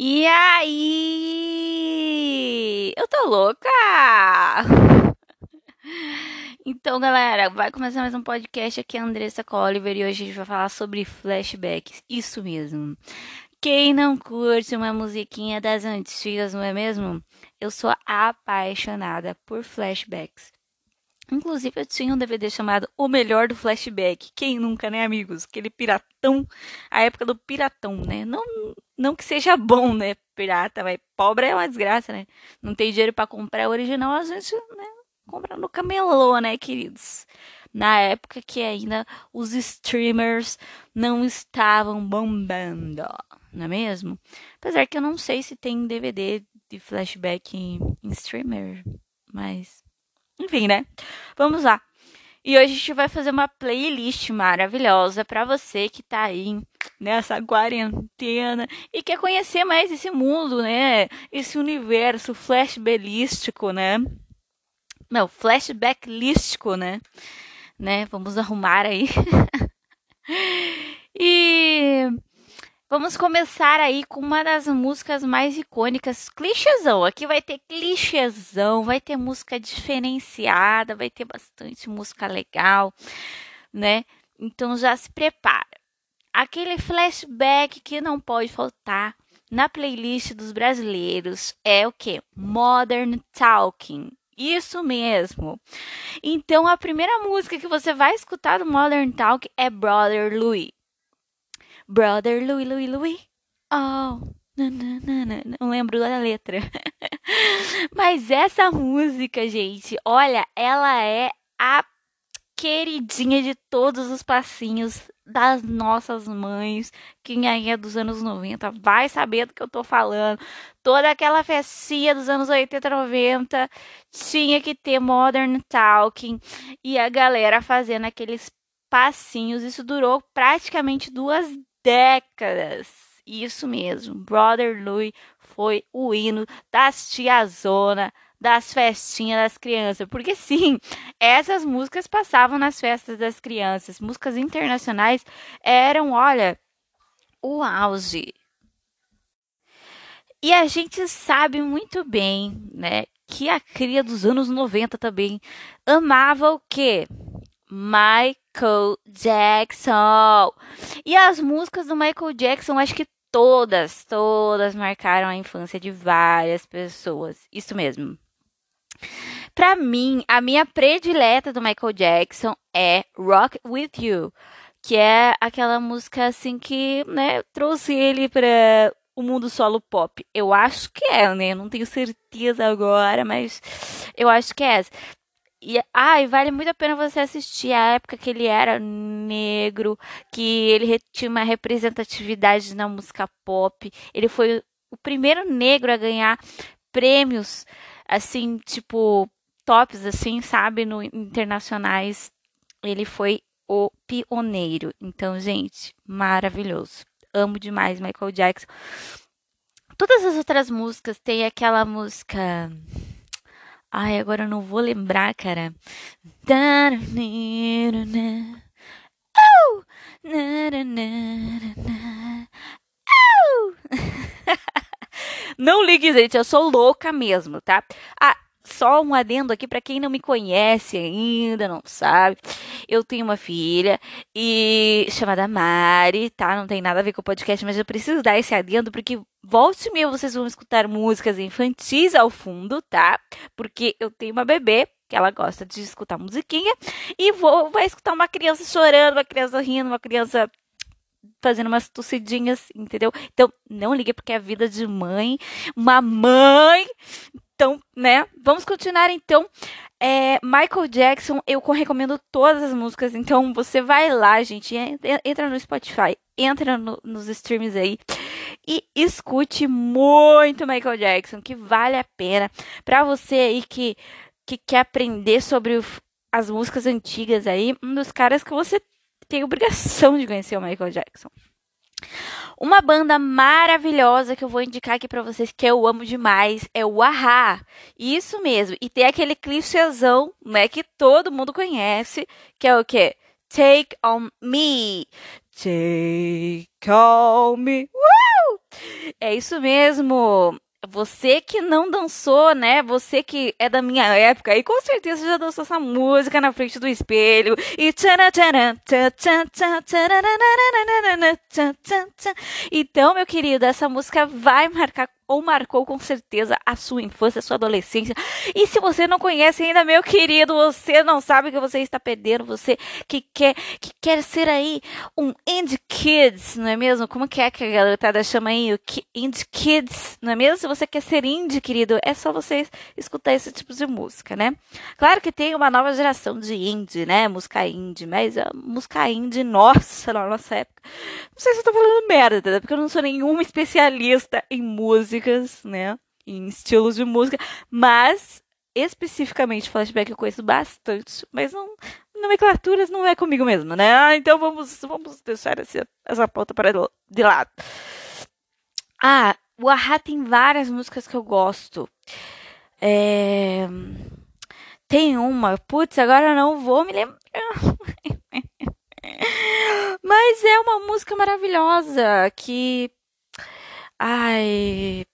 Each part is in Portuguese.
E aí? Eu tô louca! Então, galera, vai começar mais um podcast aqui, a Andressa Colliver, e hoje a gente vai falar sobre flashbacks. Isso mesmo. Quem não curte uma musiquinha das antigas, não é mesmo? Eu sou apaixonada por flashbacks. Inclusive, eu tinha um DVD chamado O Melhor do Flashback. Quem nunca, né, amigos? Aquele piratão, a época do piratão, né? Não, não que seja bom, né, pirata, mas pobre é uma desgraça, né? Não tem dinheiro para comprar o original, a gente, né, compra no camelô, né, queridos? Na época que ainda os streamers não estavam bombando, não é mesmo? Apesar que eu não sei se tem DVD de flashback em, em streamer, mas enfim, né? Vamos lá. E hoje a gente vai fazer uma playlist maravilhosa para você que tá aí nessa quarentena e quer conhecer mais esse mundo, né? Esse universo flashbacklístico, né? Não, flashbacklístico, né? Né? Vamos arrumar aí. Vamos começar aí com uma das músicas mais icônicas, clichêzão. Aqui vai ter clichêzão, vai ter música diferenciada, vai ter bastante música legal, né? Então já se prepara. Aquele flashback que não pode faltar na playlist dos brasileiros é o que? Modern Talking. Isso mesmo. Então a primeira música que você vai escutar do Modern Talk é Brother Louis. Brother Louis, Louis, Louis. Oh, não lembro da letra. Mas essa música, gente, olha, ela é a queridinha de todos os passinhos das nossas mães. Quem aí é dos anos 90 vai saber do que eu tô falando. Toda aquela festinha dos anos 80, 90 tinha que ter Modern Talking e a galera fazendo aqueles passinhos. Isso durou praticamente duas décadas. Isso mesmo, Brother Louie foi o hino das tiazona, das festinhas das crianças. Porque sim, essas músicas passavam nas festas das crianças. Músicas internacionais eram, olha, o auge. E a gente sabe muito bem, né, que a cria dos anos 90 também amava o quê? Michael Jackson. E as músicas do Michael Jackson, acho que todas, todas marcaram a infância de várias pessoas. Isso mesmo. Para mim, a minha predileta do Michael Jackson é Rock With You, que é aquela música assim que, né, trouxe ele para o mundo solo pop. Eu acho que é, né? Não tenho certeza agora, mas eu acho que é essa. E, ai, vale muito a pena você assistir a época que ele era negro, que ele tinha uma representatividade na música pop. Ele foi o primeiro negro a ganhar prêmios, assim, tipo, tops, assim, sabe, no internacionais. Ele foi o pioneiro. Então, gente, maravilhoso. Amo demais Michael Jackson. Todas as outras músicas tem aquela música Ai, agora eu não vou lembrar, cara. Não ligue, gente, eu sou louca mesmo, tá? Ah, só um adendo aqui para quem não me conhece ainda, não sabe. Eu tenho uma filha e chamada Mari, tá? Não tem nada a ver com o podcast, mas eu preciso dar esse adendo porque volte meia vocês vão escutar músicas infantis ao fundo, tá? Porque eu tenho uma bebê que ela gosta de escutar musiquinha e vou vai escutar uma criança chorando, uma criança rindo, uma criança fazendo umas tossidinhas, entendeu? Então, não ligue porque é vida de mãe, uma mãe então, né? Vamos continuar então. É, Michael Jackson, eu recomendo todas as músicas. Então, você vai lá, gente. Entra no Spotify, entra no, nos streams aí e escute muito Michael Jackson, que vale a pena. Pra você aí que, que quer aprender sobre as músicas antigas aí, um dos caras que você tem obrigação de conhecer o Michael Jackson. Uma banda maravilhosa que eu vou indicar aqui para vocês que eu amo demais é o Ahá. Isso mesmo. E tem aquele clichêzão, né, que todo mundo conhece, que é o quê? Take on Me. Take call me. Uh! É isso mesmo. Você que não dançou, né? Você que é da minha época e com certeza já dançou essa música na frente do espelho. E então, meu querido, essa música vai marcar ou marcou com certeza a sua infância, a sua adolescência. E se você não conhece ainda, meu querido, você não sabe que você está perdendo, você que quer que quer ser aí um indie kids, não é mesmo? Como que é que a garotada chama aí o indie kids, não é mesmo? Se você quer ser indie, querido, é só você escutar esse tipo de música, né? Claro que tem uma nova geração de indie, né? Música indie, mas a música indie nossa, na nossa época. Não sei se eu tô falando merda, porque eu não sou nenhuma especialista em música músicas, né? Em estilos de música, mas especificamente flashback eu conheço bastante, mas não nomenclaturas não é comigo mesmo, né? Ah, então vamos vamos deixar essa, essa pauta para de lado. Ah, o Ahá tem várias músicas que eu gosto. É... Tem uma, putz, agora não vou me lembrar. Mas é uma música maravilhosa que Ai,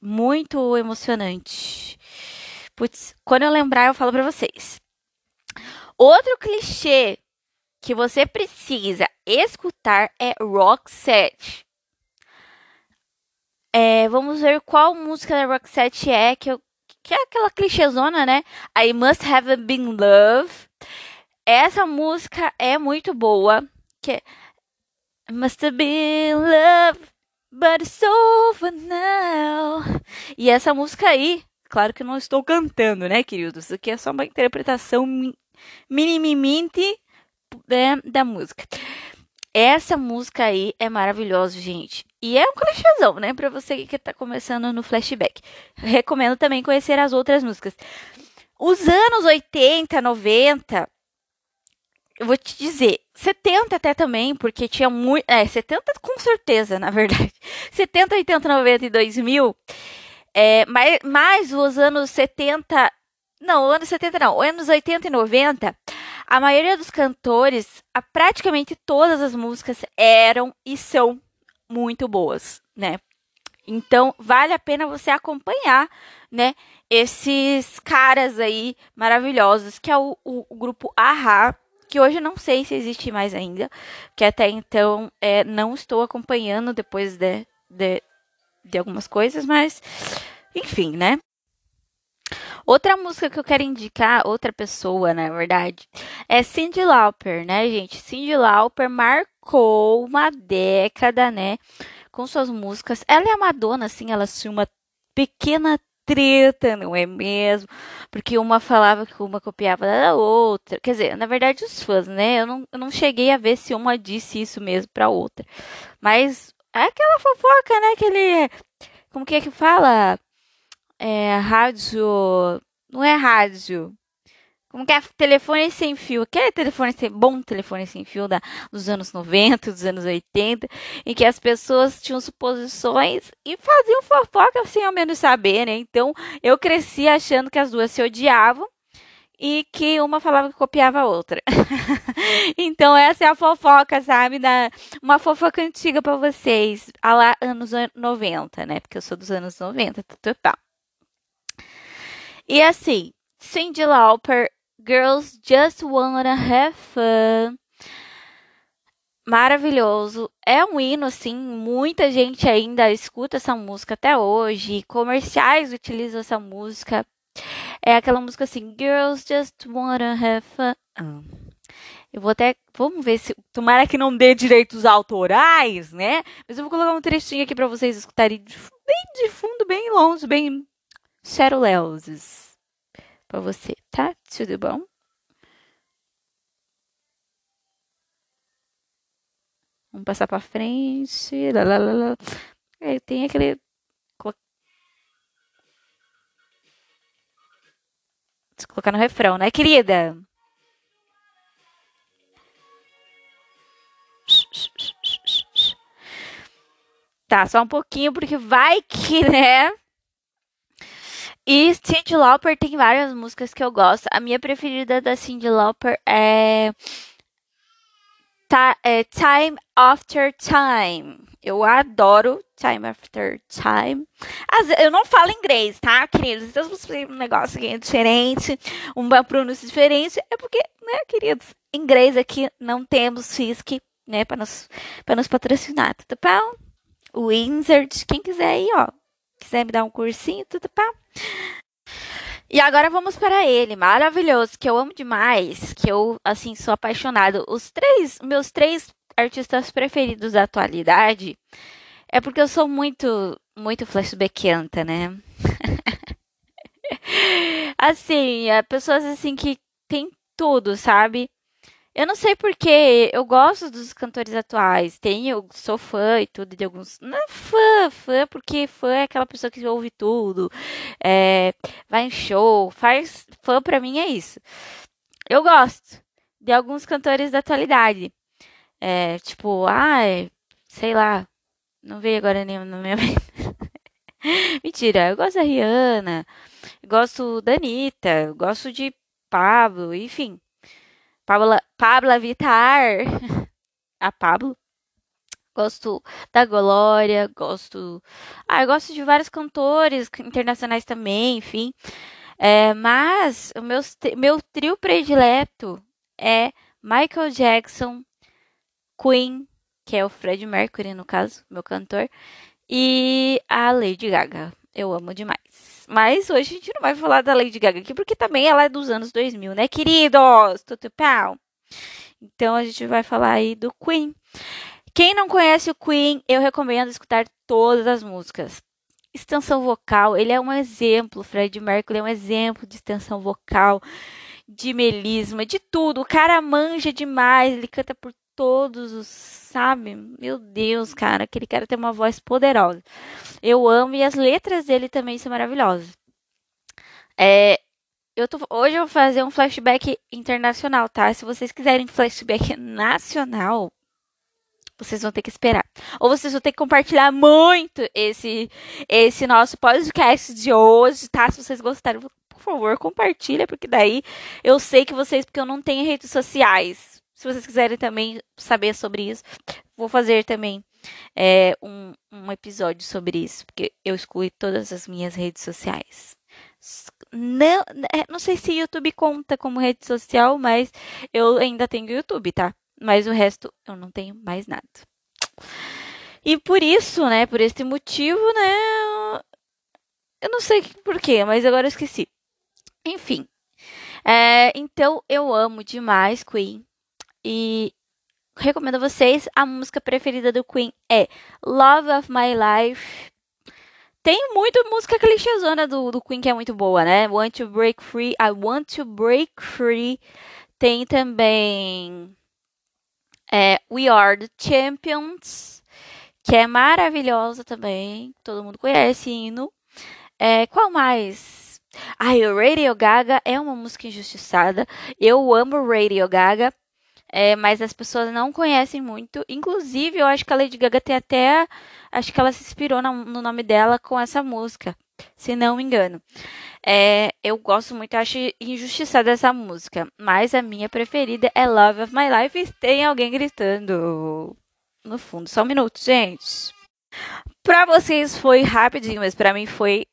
muito emocionante. Putz, quando eu lembrar, eu falo pra vocês. Outro clichê que você precisa escutar é Roxette. É, vamos ver qual música da Roxette é, que, eu, que é aquela clichêzona, né? I Must Have Been Love. Essa música é muito boa. Que é, Must Have Been Love. But it's over now. E essa música aí, claro que não estou cantando, né, queridos? Isso aqui é só uma interpretação minimamente né, da música. Essa música aí é maravilhosa, gente. E é um clichêzão, né? Pra você que tá começando no flashback. Recomendo também conhecer as outras músicas. Os anos 80, 90, eu vou te dizer, 70 até também, porque tinha muito. É, 70 com certeza, na verdade. 70, 80, 90 e 2000. É, mas, mas os anos 70. Não, anos 70 não, anos 80 e 90. A maioria dos cantores, a, praticamente todas as músicas eram e são muito boas, né? Então, vale a pena você acompanhar, né? Esses caras aí maravilhosos, que é o, o, o grupo Ahá que hoje não sei se existe mais ainda, que até então é, não estou acompanhando depois de, de, de algumas coisas, mas enfim, né? Outra música que eu quero indicar, outra pessoa, na verdade, é Cyndi Lauper, né, gente? Cyndi Lauper marcou uma década, né, com suas músicas. Ela é a Madonna, assim, ela tinha uma pequena treta, não é mesmo? Porque uma falava que uma copiava da outra. Quer dizer, na verdade, os fãs, né? Eu não, eu não cheguei a ver se uma disse isso mesmo pra outra. Mas é aquela fofoca, né? Aquele. Como que é que fala? É, rádio. Não é rádio. Como que é? Telefone sem fio. Aquele telefone sem, bom telefone sem fio da, dos anos 90, dos anos 80, em que as pessoas tinham suposições e faziam fofoca sem ao menos saber, né? Então, eu cresci achando que as duas se odiavam e que uma falava que copiava a outra. então, essa é a fofoca, sabe? Da, uma fofoca antiga para vocês, a lá anos 90, né? Porque eu sou dos anos 90, tá, E assim, Cindy Lauper Girls Just Wanna Have Fun. Maravilhoso. É um hino, assim, muita gente ainda escuta essa música até hoje. Comerciais utilizam essa música. É aquela música assim, Girls Just Wanna Have Fun. Eu vou até. Vamos ver se. Tomara que não dê direitos autorais, né? Mas eu vou colocar um trechinho aqui para vocês escutarem bem de fundo, bem longe, bem. Cheryl para você, tá? Tudo bom? Vamos passar para frente. Lá, lá, lá, lá. É, tem aquele. Colocar no refrão, né, querida? Tá, só um pouquinho, porque vai que, né? E Cyndi Lauper tem várias músicas que eu gosto. A minha preferida da Cyndi Lauper é é, Time After Time. Eu adoro Time After Time. eu não falo inglês, tá, queridos? Então, se você um negócio aqui diferente, uma pronúncia diferente, é porque, né, queridos, inglês aqui não temos FISC, né, para nos, pra nos patrocinar, tudo bom? Insert, quem quiser aí, ó, quiser me dar um cursinho, tudo bom? E agora vamos para ele, maravilhoso, que eu amo demais, que eu, assim, sou apaixonado. Os três, meus três artistas preferidos da atualidade é porque eu sou muito, muito flashbackenta, né? assim, é pessoas assim que tem tudo, sabe? Eu não sei porque eu gosto dos cantores atuais. Tenho, sou fã e tudo de alguns. Não é fã, fã, porque fã é aquela pessoa que ouve tudo, é, vai em show, faz. Fã pra mim é isso. Eu gosto de alguns cantores da atualidade. É, tipo, ai, sei lá. Não veio agora nenhum na minha mente. Mentira, eu gosto da Rihanna, gosto da Anitta, gosto de Pablo, enfim. Pablo, Pablo Vittar. A Pablo. Gosto da Glória, gosto. Ah, eu gosto de vários cantores internacionais também, enfim. É, mas o meu, meu trio predileto é Michael Jackson, Queen, que é o Fred Mercury, no caso, meu cantor, e a Lady Gaga. Eu amo demais. Mas hoje a gente não vai falar da Lady Gaga aqui, porque também ela é dos anos 2000, né, queridos? Tudo pau. Então a gente vai falar aí do Queen. Quem não conhece o Queen, eu recomendo escutar todas as músicas. Extensão vocal, ele é um exemplo, Fred Mercury é um exemplo de extensão vocal, de melisma, de tudo. O cara manja demais, ele canta por todos os, sabe? Meu Deus, cara, aquele cara tem uma voz poderosa. Eu amo e as letras dele também são maravilhosas. É, eu tô, hoje eu vou fazer um flashback internacional, tá? Se vocês quiserem flashback nacional, vocês vão ter que esperar. Ou vocês vão ter que compartilhar muito esse esse nosso podcast de hoje, tá? Se vocês gostaram, por favor, compartilha, porque daí eu sei que vocês, porque eu não tenho redes sociais. Se vocês quiserem também saber sobre isso, vou fazer também é, um, um episódio sobre isso, porque eu excluí todas as minhas redes sociais. Não, é, não sei se YouTube conta como rede social, mas eu ainda tenho YouTube, tá? Mas o resto eu não tenho mais nada. E por isso, né, por este motivo, né, eu não sei porquê, mas agora eu esqueci. Enfim, é, então eu amo demais Queen. E recomendo a vocês. A música preferida do Queen é Love of My Life. Tem muita música clichêzona do, do Queen que é muito boa, né? Want to Break Free, I Want to Break Free. Tem também é, We Are the Champions, que é maravilhosa também. Todo mundo conhece hino. É, qual mais? Ai, o Radio Gaga é uma música injustiçada. Eu amo Radio Gaga é, mas as pessoas não conhecem muito. Inclusive, eu acho que a Lady Gaga tem até. Acho que ela se inspirou no, no nome dela com essa música, se não me engano. É, eu gosto muito, acho injustiçada essa música. Mas a minha preferida é Love of My Life tem alguém gritando no fundo. Só um minuto, gente. Pra vocês foi rapidinho, mas pra mim foi.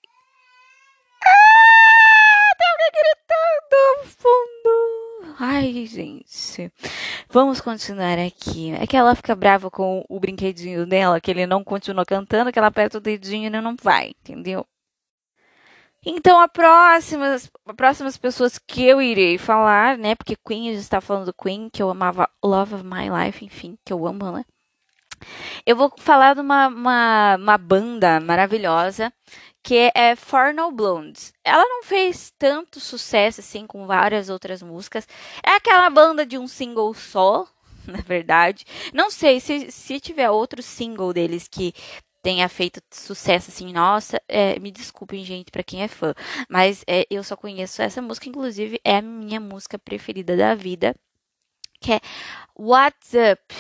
Ah, tem alguém gritando no fundo. Ai, gente. Vamos continuar aqui. É que ela fica brava com o brinquedinho dela, que ele não continua cantando, que ela aperta o dedinho e não vai, entendeu? Então, a próxima, as próximas pessoas que eu irei falar, né? Porque Queen, a gente está falando do Queen, que eu amava Love of My Life, enfim, que eu amo, né? Eu vou falar de uma, uma, uma banda maravilhosa que é For No Blondes. Ela não fez tanto sucesso assim com várias outras músicas. É aquela banda de um single só, na verdade. Não sei se, se tiver outro single deles que tenha feito sucesso assim, nossa, é, me desculpem, gente, para quem é fã, mas é, eu só conheço essa música, inclusive é a minha música preferida da vida, que é What's Up,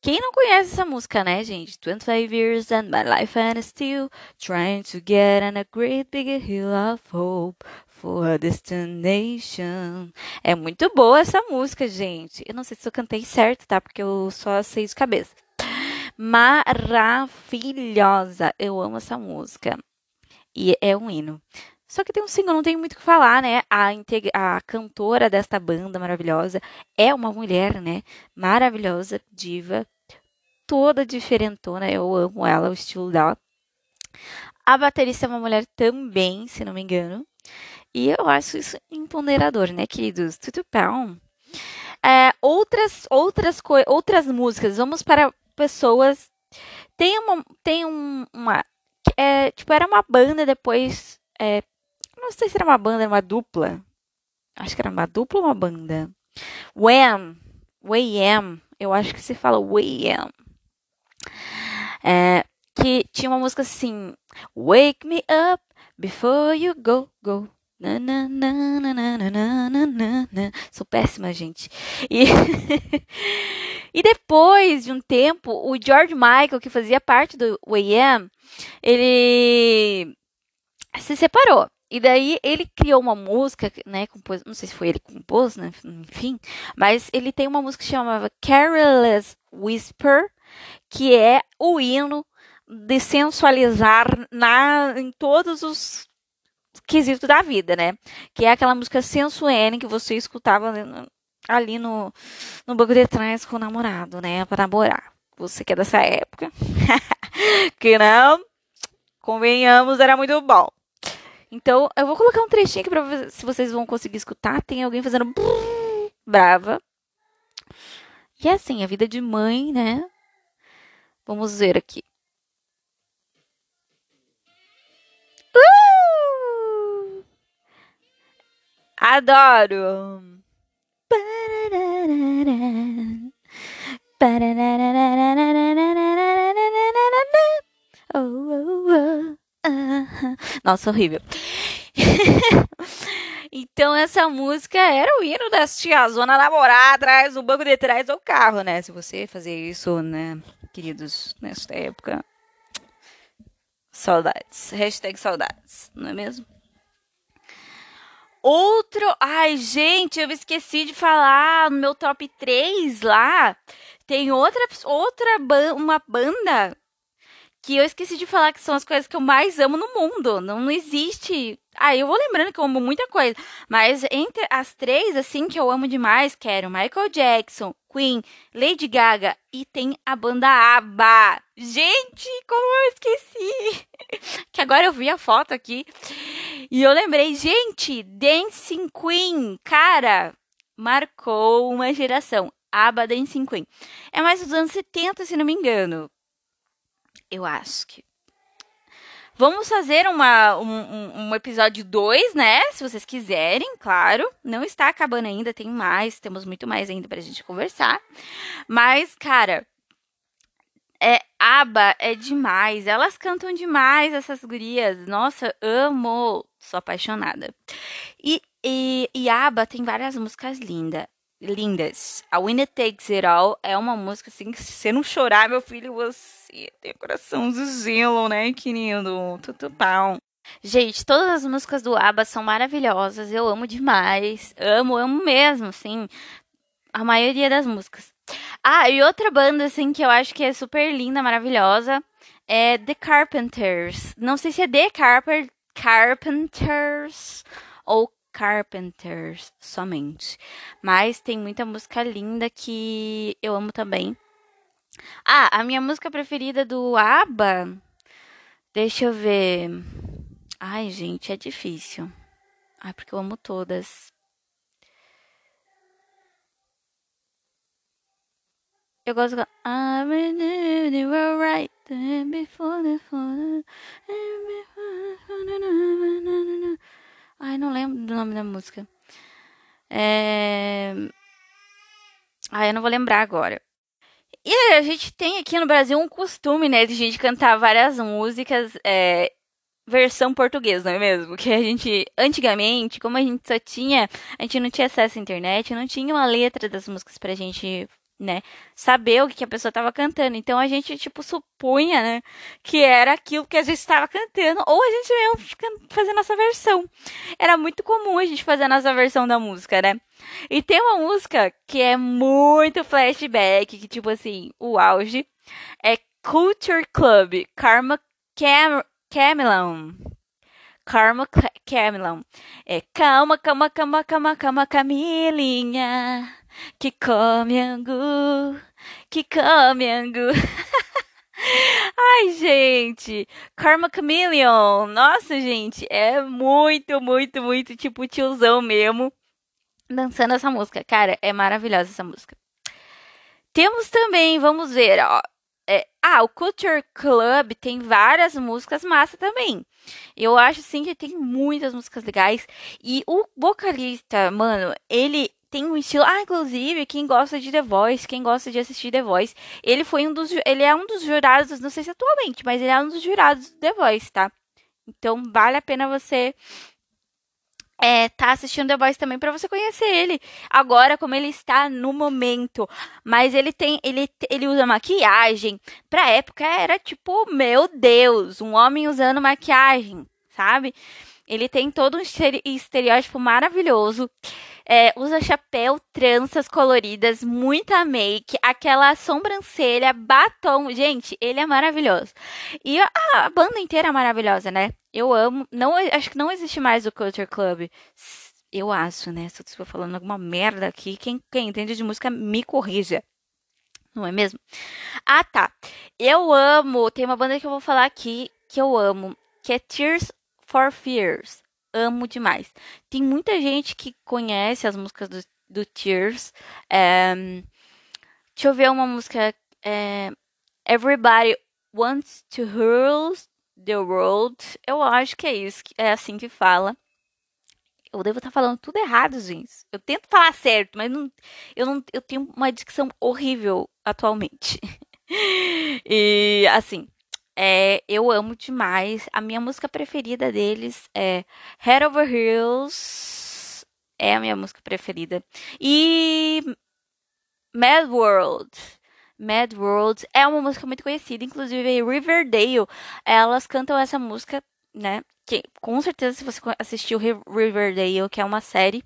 Quem não conhece essa música, né, gente? 25 years and my life and still trying to get on a great big hill of hope for a destination. É muito boa essa música, gente. Eu não sei se eu cantei certo, tá? Porque eu só sei de cabeça. Maravilhosa. Eu amo essa música. E é um hino. Só que tem um single, não tem muito o que falar, né? A, a cantora desta banda maravilhosa é uma mulher, né? Maravilhosa, diva, toda diferentona. Eu amo ela, o estilo dela. A baterista é uma mulher também, se não me engano. E eu acho isso empoderador, né, queridos? Tudo bom. É, outras, outras, outras músicas. Vamos para pessoas. Tem uma. Tem um, uma. É, tipo, era uma banda depois. É, não sei se era uma banda, era uma dupla. Acho que era uma dupla ou uma banda. Wham! Wham! Eu acho que se fala Wham. É, que tinha uma música assim: Wake me up before you go, go. Na, na, na, na, na, na, na, na. Sou péssima, gente. E, e depois de um tempo, o George Michael, que fazia parte do AM, ele se separou. E daí ele criou uma música, né? Compôs, não sei se foi ele que compôs, né? Enfim. Mas ele tem uma música que chamava Careless Whisper, que é o hino de sensualizar na, em todos os quesitos da vida, né? Que é aquela música sensuene que você escutava ali no, no banco de trás com o namorado, né? Para namorar. Você que é dessa época. que não, convenhamos, era muito bom. Então, eu vou colocar um trechinho aqui pra ver se vocês vão conseguir escutar. Tem alguém fazendo brava. E é assim, a vida de mãe, né? Vamos ver aqui. Uh! Adoro! Nossa, horrível. então essa música era o hino das tiazona namorar atrás do banco de trás do carro, né? Se você fazer isso, né, queridos, nesta época. Saudades. Hashtag saudades, não é mesmo? Outro. Ai, gente, eu esqueci de falar no meu top 3 lá. Tem outra, outra ban uma banda que eu esqueci de falar que são as coisas que eu mais amo no mundo. Não, existe. Ah, eu vou lembrando que eu amo muita coisa. Mas entre as três, assim, que eu amo demais, quero Michael Jackson, Queen, Lady Gaga e tem a banda ABBA. Gente, como eu esqueci! que agora eu vi a foto aqui e eu lembrei, gente, Dancing Queen, cara, marcou uma geração. ABBA Dancing Queen. É mais dos anos 70, se não me engano eu acho que. Vamos fazer uma, um, um episódio 2, né? Se vocês quiserem, claro. Não está acabando ainda, tem mais, temos muito mais ainda pra gente conversar. Mas, cara, é aba é demais. Elas cantam demais, essas gurias. Nossa, amo. Sou apaixonada. E, e, e aba tem várias músicas lindas lindas. A Winner Takes It All é uma música assim que se você não chorar, meu filho, você tem coração né, querido? Tudo pau. Gente, todas as músicas do ABBA são maravilhosas, eu amo demais. Amo, amo mesmo, assim, a maioria das músicas. Ah, e outra banda, assim, que eu acho que é super linda, maravilhosa, é The Carpenters. Não sei se é The Carper Carpenters ou Carpenters somente. Mas tem muita música linda que eu amo também. Ah, a minha música preferida do ABBA. Deixa eu ver. Ai, gente, é difícil. Ai, porque eu amo todas. Eu gosto de. I believe you were right before the Ai, não lembro do nome da música. É... Ai, eu não vou lembrar agora. E a gente tem aqui no Brasil um costume, né, de gente cantar várias músicas é, versão portuguesa, não é mesmo? Que a gente, antigamente, como a gente só tinha, a gente não tinha acesso à internet, não tinha uma letra das músicas pra gente né, saber o que a pessoa estava cantando. Então a gente tipo supunha, né, que era aquilo que a gente estava cantando ou a gente mesmo fazer nossa versão. Era muito comum a gente fazer a nossa versão da música, né? E tem uma música que é muito flashback, que tipo assim, o auge é Culture Club, Karma Cam Camelon. Karma Camelon. É calma, calma, calma, calma, calma, Camilinha que come angu, que come angu. Ai, gente, Karma Chameleon. Nossa, gente, é muito, muito, muito tipo tiozão mesmo dançando essa música. Cara, é maravilhosa essa música. Temos também, vamos ver, ó. É, ah, o Culture Club tem várias músicas massa também. Eu acho sim que tem muitas músicas legais. E o vocalista, mano, ele tem um estilo. Ah, inclusive, quem gosta de The Voice, quem gosta de assistir The Voice, ele foi um dos. Ele é um dos jurados, não sei se atualmente, mas ele é um dos jurados do The Voice, tá? Então vale a pena você é, tá assistindo The Voice também para você conhecer ele. Agora, como ele está no momento. Mas ele tem. Ele, ele usa maquiagem. Pra época era tipo, meu Deus, um homem usando maquiagem, sabe? Ele tem todo um estereótipo maravilhoso. É, usa chapéu, tranças coloridas, muita make, aquela sobrancelha, batom. Gente, ele é maravilhoso. E a, a banda inteira é maravilhosa, né? Eu amo. Não, acho que não existe mais o Culture Club. Eu acho, né? Se eu estiver falando alguma merda aqui, quem, quem entende de música me corrija. Não é mesmo? Ah, tá. Eu amo. Tem uma banda que eu vou falar aqui que eu amo, que é Tears for Fears amo demais. Tem muita gente que conhece as músicas do, do Tears. É, deixa eu ver uma música. É, Everybody Wants to Hurl the World. Eu acho que é isso, é assim que fala. Eu devo estar falando tudo errado, gente. Eu tento falar certo, mas não, eu, não, eu tenho uma dicção horrível atualmente. e assim, é, eu amo demais. A minha música preferida deles é Head Over Heels. É a minha música preferida. E Mad World. Mad World é uma música muito conhecida, inclusive Riverdale. Elas cantam essa música, né? Que com certeza, se você assistiu Riverdale, que é uma série,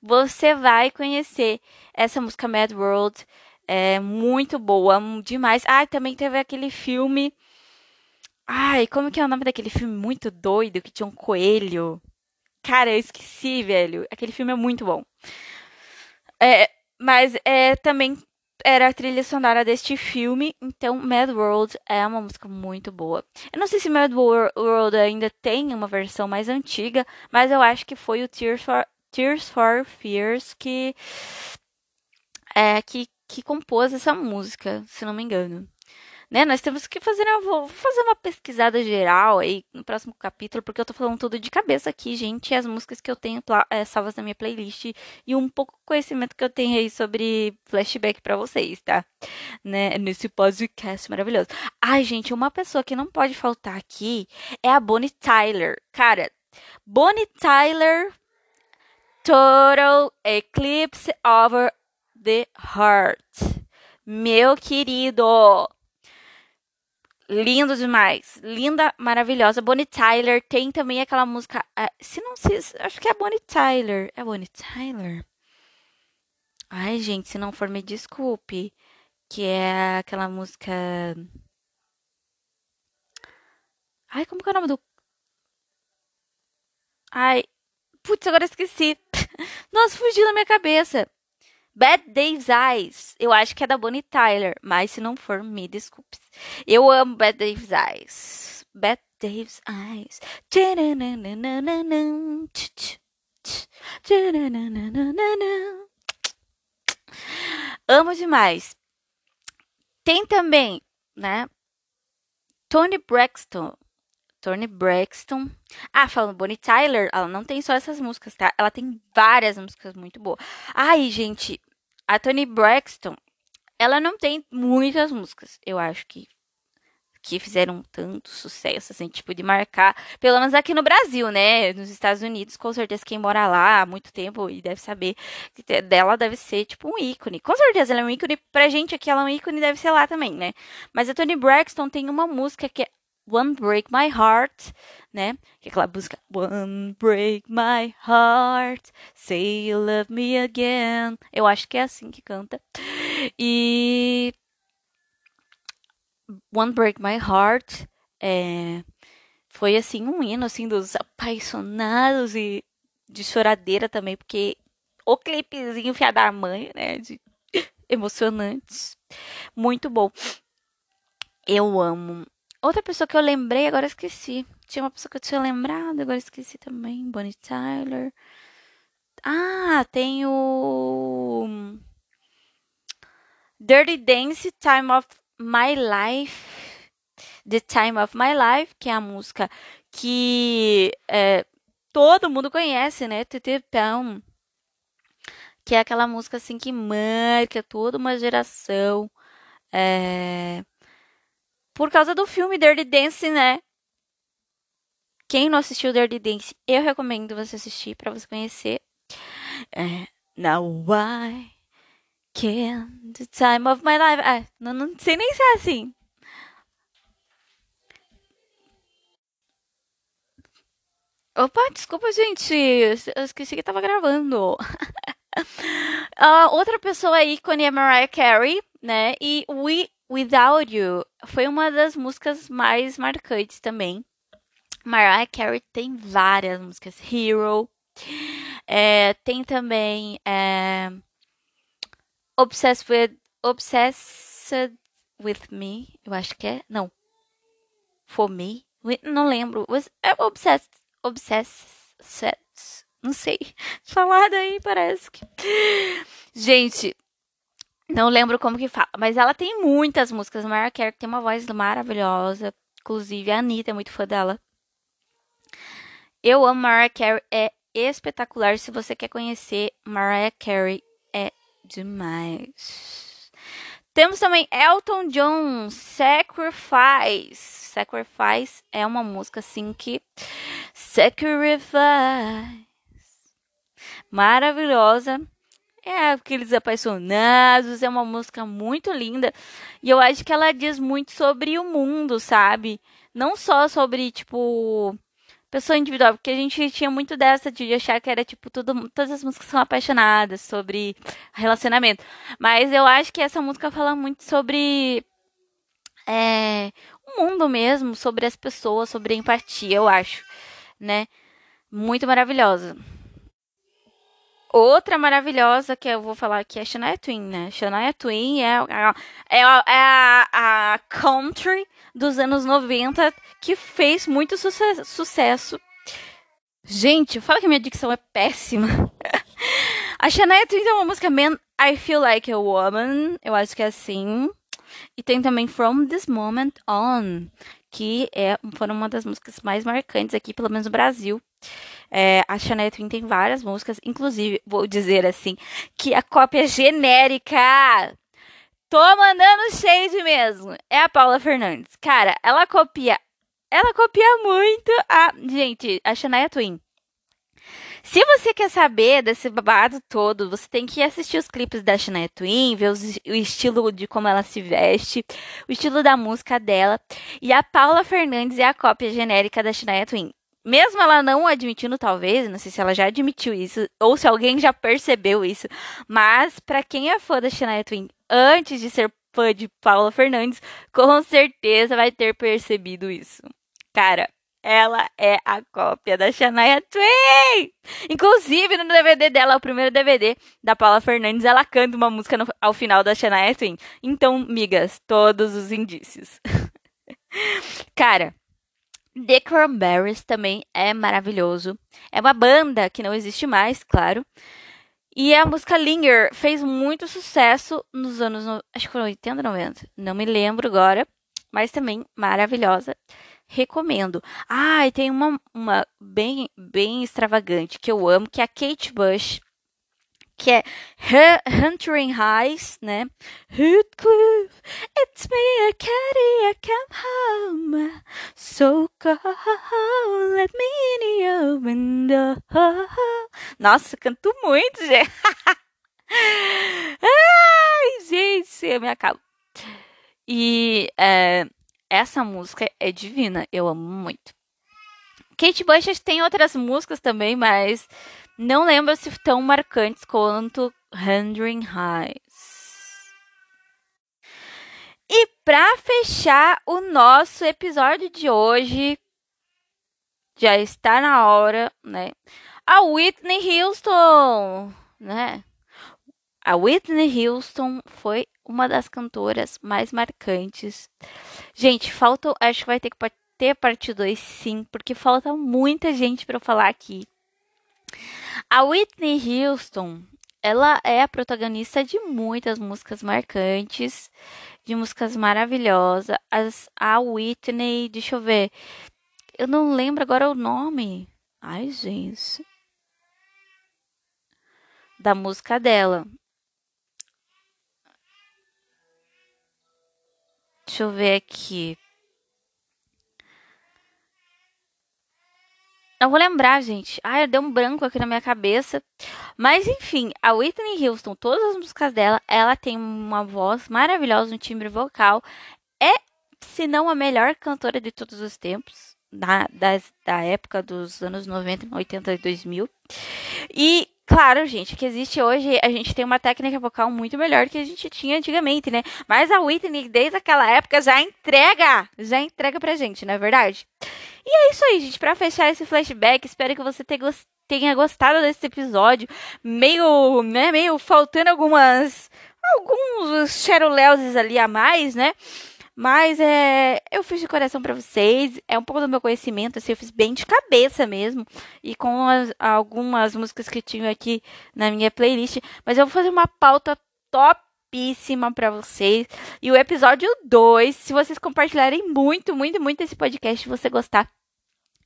você vai conhecer essa música Mad World. É muito boa, demais. Ah, também teve aquele filme Ai, como que é o nome daquele filme muito doido que tinha um coelho? Cara, eu esqueci, velho. Aquele filme é muito bom. É, mas é também era a trilha sonora deste filme, então Mad World é uma música muito boa. Eu não sei se Mad World ainda tem uma versão mais antiga, mas eu acho que foi o Tears for, Tears for Fears que é que que compôs essa música, se não me engano né? Nós temos que fazer, eu vou fazer uma pesquisada geral aí no próximo capítulo, porque eu tô falando tudo de cabeça aqui, gente, as músicas que eu tenho é, salvas na minha playlist e um pouco conhecimento que eu tenho aí sobre flashback para vocês, tá? Né? Nesse podcast maravilhoso. Ai, gente, uma pessoa que não pode faltar aqui é a Bonnie Tyler. Cara, Bonnie Tyler Total Eclipse Over the Heart. Meu querido, Lindo demais. Linda, maravilhosa. Bonnie Tyler tem também aquela música. É, se não se. Acho que é Bonnie Tyler. É Bonnie Tyler? Ai, gente, se não for, me desculpe. Que é aquela música. Ai, como que é o nome do. Ai. Putz, agora esqueci. Nossa, fugiu da minha cabeça. Bad Dave's Eyes. Eu acho que é da Bonnie Tyler, mas se não for, me desculpe. Eu amo Bad Dave's Eyes. Bad Dave's Eyes. Amo demais. Tem também, né? Tony Braxton. Tony Braxton. Ah, falando Bonnie Tyler, ela não tem só essas músicas, tá? Ela tem várias músicas muito boas. Ai, gente, a Tony Braxton, ela não tem muitas músicas. Eu acho que que fizeram tanto sucesso, assim, tipo, de marcar, pelo menos aqui no Brasil, né? Nos Estados Unidos, com certeza quem mora lá há muito tempo e deve saber que dela deve ser, tipo, um ícone. Com certeza ela é um ícone, pra gente aqui ela é um ícone, deve ser lá também, né? Mas a Toni Braxton tem uma música que é One Break My Heart, né? Que é aquela música One Break My Heart, Say You Love Me Again. Eu acho que é assim que canta. E One Break My Heart é, foi assim um hino assim dos apaixonados e de choradeira também, porque o clipezinho Fia da Mãe, né, de emocionantes. Muito bom. Eu amo. Outra pessoa que eu lembrei, agora esqueci. Tinha uma pessoa que eu tinha lembrado, agora esqueci também. Bonnie Tyler. Ah, tem o Dirty Dance Time of My Life, The Time of My Life, que é a música que é, todo mundo conhece, né? Tetepão. Que é aquela música assim que marca toda uma geração. É, por causa do filme Dirty Dance, né? Quem não assistiu Dirty Dance, eu recomendo você assistir para você conhecer. É, Now why can the time of my life. Ah, não, não sei nem se é assim. Opa, desculpa, gente. Eu esqueci que tava gravando. uh, outra pessoa ícone é Mariah Carey, né? E We Without You foi uma das músicas mais marcantes também. Mariah Carey tem várias músicas. Hero. É, tem também. É, Obsessed with. Obsessed with Me. Eu acho que é. Não. For Me. Não lembro. É obsessed. Obsessed. Não sei. Falar daí parece que. Gente. Não lembro como que fala. Mas ela tem muitas músicas. Mariah Carey tem uma voz maravilhosa. Inclusive, a Anitta é muito fã dela. Eu amo Mariah Carey. É espetacular. Se você quer conhecer Mariah Carey, é demais. Temos também Elton John, Sacrifice. Sacrifice é uma música assim que. Sacrifice. Maravilhosa. É aqueles apaixonados, é uma música muito linda. E eu acho que ela diz muito sobre o mundo, sabe? Não só sobre, tipo, pessoa individual, porque a gente tinha muito dessa de achar que era tipo tudo, todas as músicas são apaixonadas sobre relacionamento. Mas eu acho que essa música fala muito sobre é, o mundo mesmo, sobre as pessoas, sobre empatia, eu acho, né? Muito maravilhosa. Outra maravilhosa que eu vou falar aqui é Shania Twain, né? Shania Twain é, é, é, a, é a, a country dos anos 90 que fez muito suce sucesso. Gente, fala que minha dicção é péssima. a Shania Twain tem uma música Man, I Feel Like a Woman, eu acho que é assim. E tem também From This Moment On, que é, foram uma das músicas mais marcantes aqui, pelo menos no Brasil. É, a Shania Twain tem várias músicas, inclusive, vou dizer assim, que a cópia genérica. Tô mandando shade mesmo. É a Paula Fernandes. Cara, ela copia. Ela copia muito a. Gente, a Shania Twain. Se você quer saber desse babado todo, você tem que assistir os clipes da Shania Twain, ver os, o estilo de como ela se veste, o estilo da música dela. E a Paula Fernandes é a cópia genérica da Shania Twain mesmo ela não admitindo, talvez, não sei se ela já admitiu isso, ou se alguém já percebeu isso, mas para quem é fã da Shania Twain antes de ser fã de Paula Fernandes, com certeza vai ter percebido isso. Cara, ela é a cópia da Shania Twain! Inclusive, no DVD dela, o primeiro DVD da Paula Fernandes, ela canta uma música no, ao final da Shania Twain. Então, migas, todos os indícios. Cara, The Cranberries também é maravilhoso. É uma banda que não existe mais, claro. E a música Linger fez muito sucesso nos anos, acho que foram 80, 90, não me lembro agora, mas também maravilhosa. Recomendo. Ah, e tem uma, uma bem, bem extravagante que eu amo, que é a Kate Bush, que é Huntering Highs, né? Heathcliff, it's me, a caddy, I come home. So cold, let me in your window. Nossa, canto muito, gente. Ai, gente, eu me acabo. E é, essa música é divina, eu amo muito. Kate Bush tem outras músicas também, mas não lembro se tão marcantes quanto Hundred Highs. E para fechar o nosso episódio de hoje, já está na hora, né? A Whitney Houston, né? A Whitney Houston foi uma das cantoras mais marcantes. Gente, falta, acho que vai ter que ter parte 2 sim, porque falta muita gente para falar aqui. A Whitney Houston, ela é a protagonista de muitas músicas marcantes, de músicas maravilhosas. As, a Whitney, deixa eu ver. Eu não lembro agora o nome. Ai, gente. Da música dela. Deixa eu ver aqui. Não vou lembrar, gente. Ai, deu um branco aqui na minha cabeça. Mas enfim, a Whitney Houston, todas as músicas dela, ela tem uma voz maravilhosa, um timbre vocal. É, se não a melhor cantora de todos os tempos, da, das, da época dos anos 90, 80 e 2000. E Claro, gente, que existe hoje, a gente tem uma técnica vocal muito melhor que a gente tinha antigamente, né? Mas a Whitney, desde aquela época, já entrega, já entrega pra gente, não é verdade? E é isso aí, gente, pra fechar esse flashback, espero que você tenha gostado desse episódio, meio, né, meio faltando algumas, alguns xeroleuses ali a mais, né? Mas é, eu fiz de coração para vocês. É um pouco do meu conhecimento, assim, eu fiz bem de cabeça mesmo. E com as, algumas músicas que tinham aqui na minha playlist. Mas eu vou fazer uma pauta topíssima para vocês. E o episódio 2, se vocês compartilharem muito, muito, muito esse podcast, se você gostar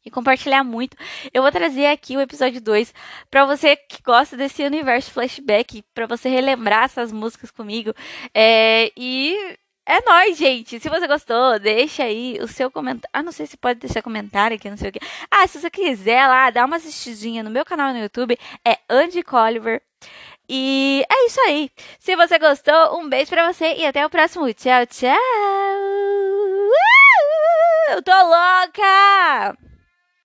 e compartilhar muito. Eu vou trazer aqui o episódio 2 para você que gosta desse universo flashback, para você relembrar essas músicas comigo. É, e é nóis, gente. Se você gostou, deixa aí o seu comentário. Ah, não sei se pode deixar comentário aqui, não sei o que. Ah, se você quiser lá, dá uma assistidinha no meu canal no YouTube. É Andy Colliver. E é isso aí. Se você gostou, um beijo pra você e até o próximo. Tchau, tchau. Eu tô louca!